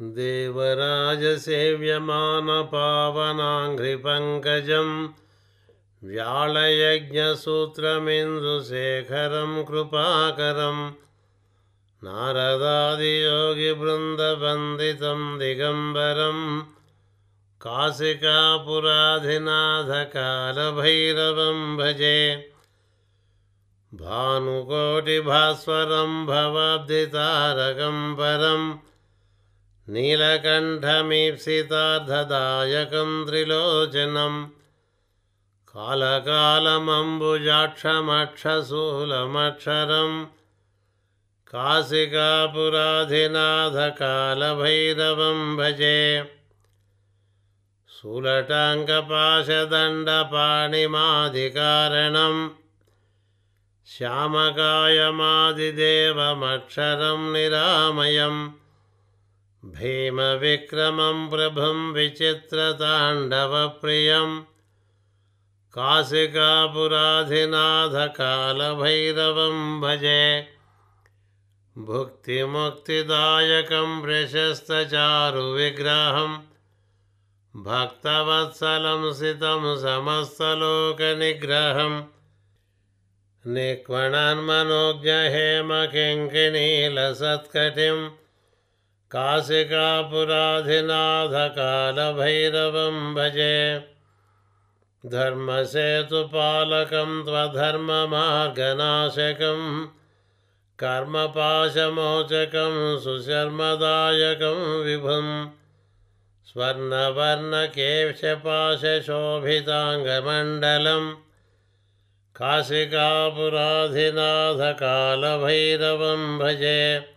देवराजसेव्यमानपावनाङ्घ्रिपङ्कजं व्याळयज्ञसूत्रमिन्दुशेखरं कृपाकरं नारदादियोगिवृन्दवन्दितं दिगम्बरं काशिकापुराधिनाथकालभैरवं भजे भानुकोटिभास्वरं भवाब्धितारकं परम् नीलकण्ठमीप्सितार्धदायकं त्रिलोचनं कालकालमम्बुजाक्षमक्षशूलमक्षरं काशिकापुराधिनाथकालभैरवं भजे सुलटाङ्कपाशदण्डपाणिमादिकारणं श्यामकायमादिदेवमक्षरं निरामयम् भीमविक्रमं प्रभुं विचित्रताण्डवप्रियं काशिकापुराधिनाथकालभैरवं भजे भुक्तिमुक्तिदायकं प्रशस्तचारुविग्रहं भक्तवत्सलं सितं समस्तलोकनिग्रहं निक्वणन्मनोज्ञहेमकिङ्किणीलसत्कटिम् काशिकापुराधिनाथकालभैरवं भजे। धर्मसेतुपालकं त्वधर्ममार्गनाशकं कर्मपाशमोचकं सुशर्मदायकं विभुं। स्वर्णवर्णकेशपाशशोभिताङ्गमण्डलं काशिकापुराधिनाथकालभैरवं भजे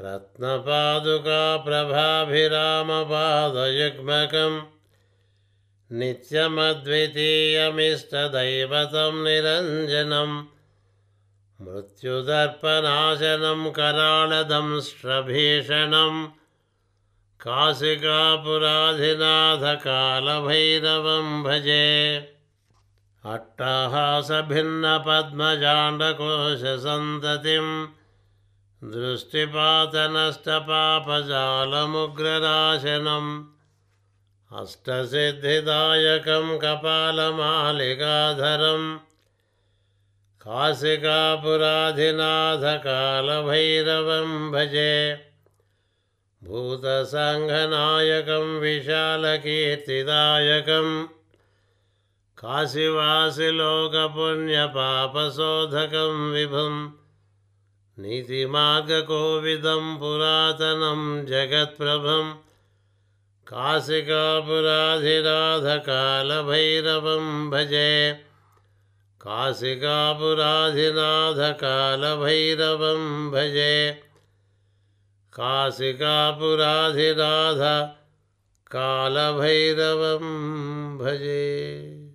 रत्नपादुकाप्रभाभिरामपादयुग्मकं नित्यमद्वितीयमिष्टदैवतं निरञ्जनं मृत्युदर्पनाशनं कराळदंष्ट्रभीषणं काशिकापुराधिनाथकालभैरवं भजे। अट्टहासभिन्नपद्मजाण्डकोशसन्ततिम् दृष्टिपातनष्टपापजालमुग्रराशनम् अष्टसिद्धिदायकं कपालमालिकाधरं काशिकापुराधिनाथकालभैरवं भजे। भूतसङ्घनायकं विशालकीर्तिदायकं काशिवासिलोकपुण्यपापशोधकं विभुम् नीतिमार्गकोविदं पुरातनं जगत्प्रभं काशिकापुराधिनाथकालभैरवं भजे। काशिकापुराधिनाथकालभैरवं भजे। काशिकापुराधिनाथ कालभैरवं भजे।